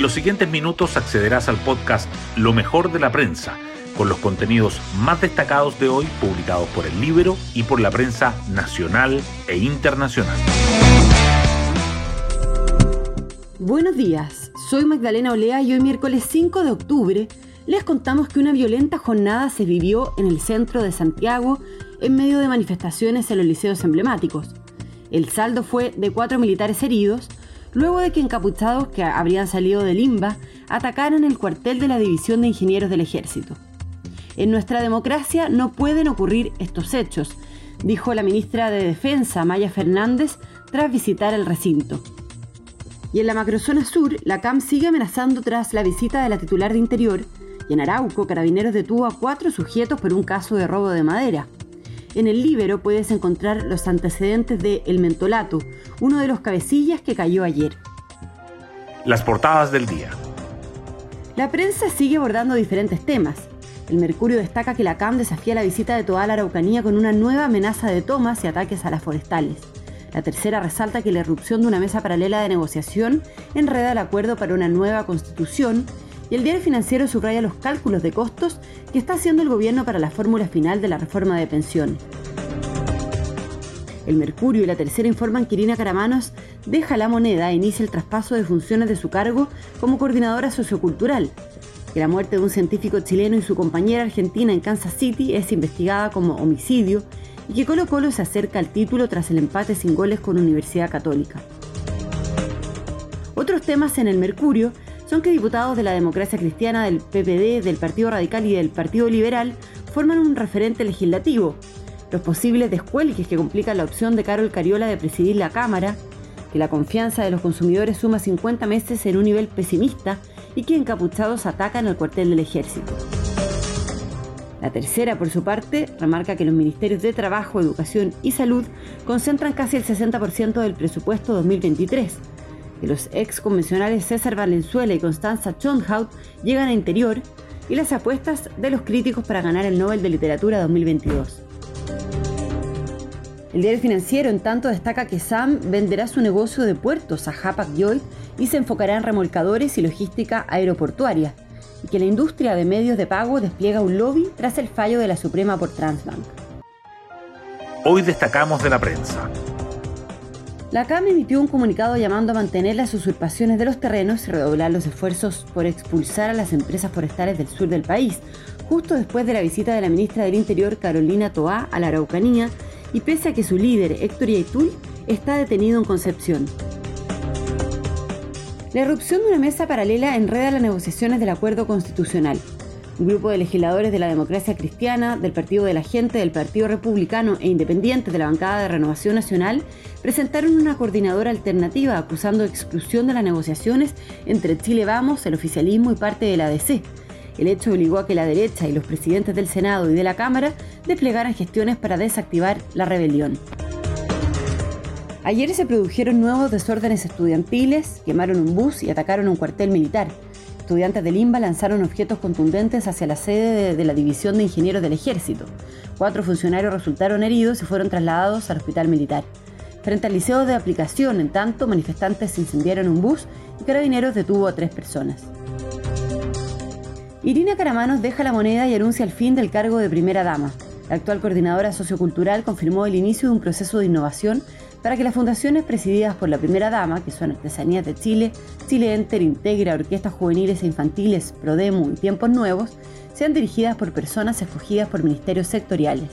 En los siguientes minutos accederás al podcast Lo mejor de la prensa, con los contenidos más destacados de hoy publicados por el libro y por la prensa nacional e internacional. Buenos días, soy Magdalena Olea y hoy miércoles 5 de octubre les contamos que una violenta jornada se vivió en el centro de Santiago en medio de manifestaciones en los liceos emblemáticos. El saldo fue de cuatro militares heridos, luego de que encapuchados que habrían salido de Limba atacaran el cuartel de la División de Ingenieros del Ejército. En nuestra democracia no pueden ocurrir estos hechos, dijo la ministra de Defensa, Maya Fernández, tras visitar el recinto. Y en la macrozona sur, la CAM sigue amenazando tras la visita de la titular de Interior, y en Arauco, Carabineros detuvo a cuatro sujetos por un caso de robo de madera. En el Libero puedes encontrar los antecedentes de El Mentolato, uno de los cabecillas que cayó ayer. Las portadas del día. La prensa sigue abordando diferentes temas. El Mercurio destaca que la CAM desafía la visita de toda la Araucanía con una nueva amenaza de tomas y ataques a las forestales. La tercera resalta que la irrupción de una mesa paralela de negociación enreda el acuerdo para una nueva constitución y el diario financiero subraya los cálculos de costos que está haciendo el gobierno para la fórmula final de la reforma de pensión. El Mercurio y la tercera informan que Irina Caramanos deja la moneda e inicia el traspaso de funciones de su cargo como coordinadora sociocultural, que la muerte de un científico chileno y su compañera argentina en Kansas City es investigada como homicidio y que Colo Colo se acerca al título tras el empate sin goles con Universidad Católica. Otros temas en el Mercurio son que diputados de la democracia cristiana, del PPD, del Partido Radical y del Partido Liberal forman un referente legislativo. Los posibles descuelgues que complican la opción de Carol Cariola de presidir la Cámara, que la confianza de los consumidores suma 50 meses en un nivel pesimista y que encapuchados atacan el cuartel del ejército. La tercera, por su parte, remarca que los ministerios de Trabajo, Educación y Salud concentran casi el 60% del presupuesto 2023 que los ex convencionales César Valenzuela y Constanza Schonhaut llegan a Interior y las apuestas de los críticos para ganar el Nobel de Literatura 2022. El diario financiero, en tanto, destaca que Sam venderá su negocio de puertos a Hapag Lloyd y se enfocará en remolcadores y logística aeroportuaria, y que la industria de medios de pago despliega un lobby tras el fallo de la Suprema por Transbank. Hoy destacamos de la prensa. La CAM emitió un comunicado llamando a mantener las usurpaciones de los terrenos y redoblar los esfuerzos por expulsar a las empresas forestales del sur del país, justo después de la visita de la ministra del Interior Carolina Toá a la Araucanía y pese a que su líder Héctor Yaitul está detenido en Concepción. La erupción de una mesa paralela enreda las negociaciones del acuerdo constitucional. Un grupo de legisladores de la democracia cristiana, del Partido de la Gente, del Partido Republicano e independientes de la bancada de Renovación Nacional presentaron una coordinadora alternativa acusando exclusión de las negociaciones entre Chile Vamos, el oficialismo y parte de la ADC. El hecho obligó a que la derecha y los presidentes del Senado y de la Cámara desplegaran gestiones para desactivar la rebelión. Ayer se produjeron nuevos desórdenes estudiantiles, quemaron un bus y atacaron un cuartel militar estudiantes de Limba lanzaron objetos contundentes hacia la sede de, la División de Ingenieros del Ejército. Cuatro funcionarios resultaron heridos y fueron trasladados al hospital militar. Frente al liceo de aplicación, en tanto, manifestantes incendiaron un bus y carabineros detuvo a tres personas. Irina Caramanos deja la moneda y anuncia el fin del cargo de primera dama. La actual coordinadora sociocultural confirmó el inicio de un proceso de innovación para que las fundaciones presididas por la primera dama, que son Artesanías de Chile, Chile Enter, Integra, Orquestas Juveniles e Infantiles, Prodemu y Tiempos Nuevos, sean dirigidas por personas escogidas por ministerios sectoriales.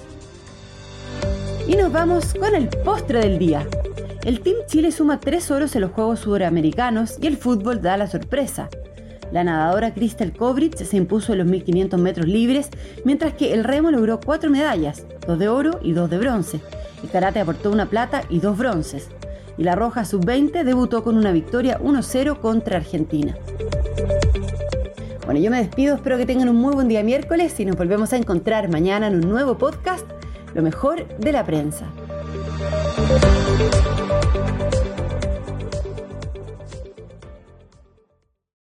Y nos vamos con el postre del día. El Team Chile suma tres oros en los Juegos Sudamericanos y el fútbol da la sorpresa. La nadadora Crystal Kovrich se impuso en los 1500 metros libres, mientras que el remo logró cuatro medallas, dos de oro y dos de bronce. El karate aportó una plata y dos bronces. Y la Roja Sub-20 debutó con una victoria 1-0 contra Argentina. Bueno, yo me despido, espero que tengan un muy buen día miércoles y nos volvemos a encontrar mañana en un nuevo podcast, Lo mejor de la prensa.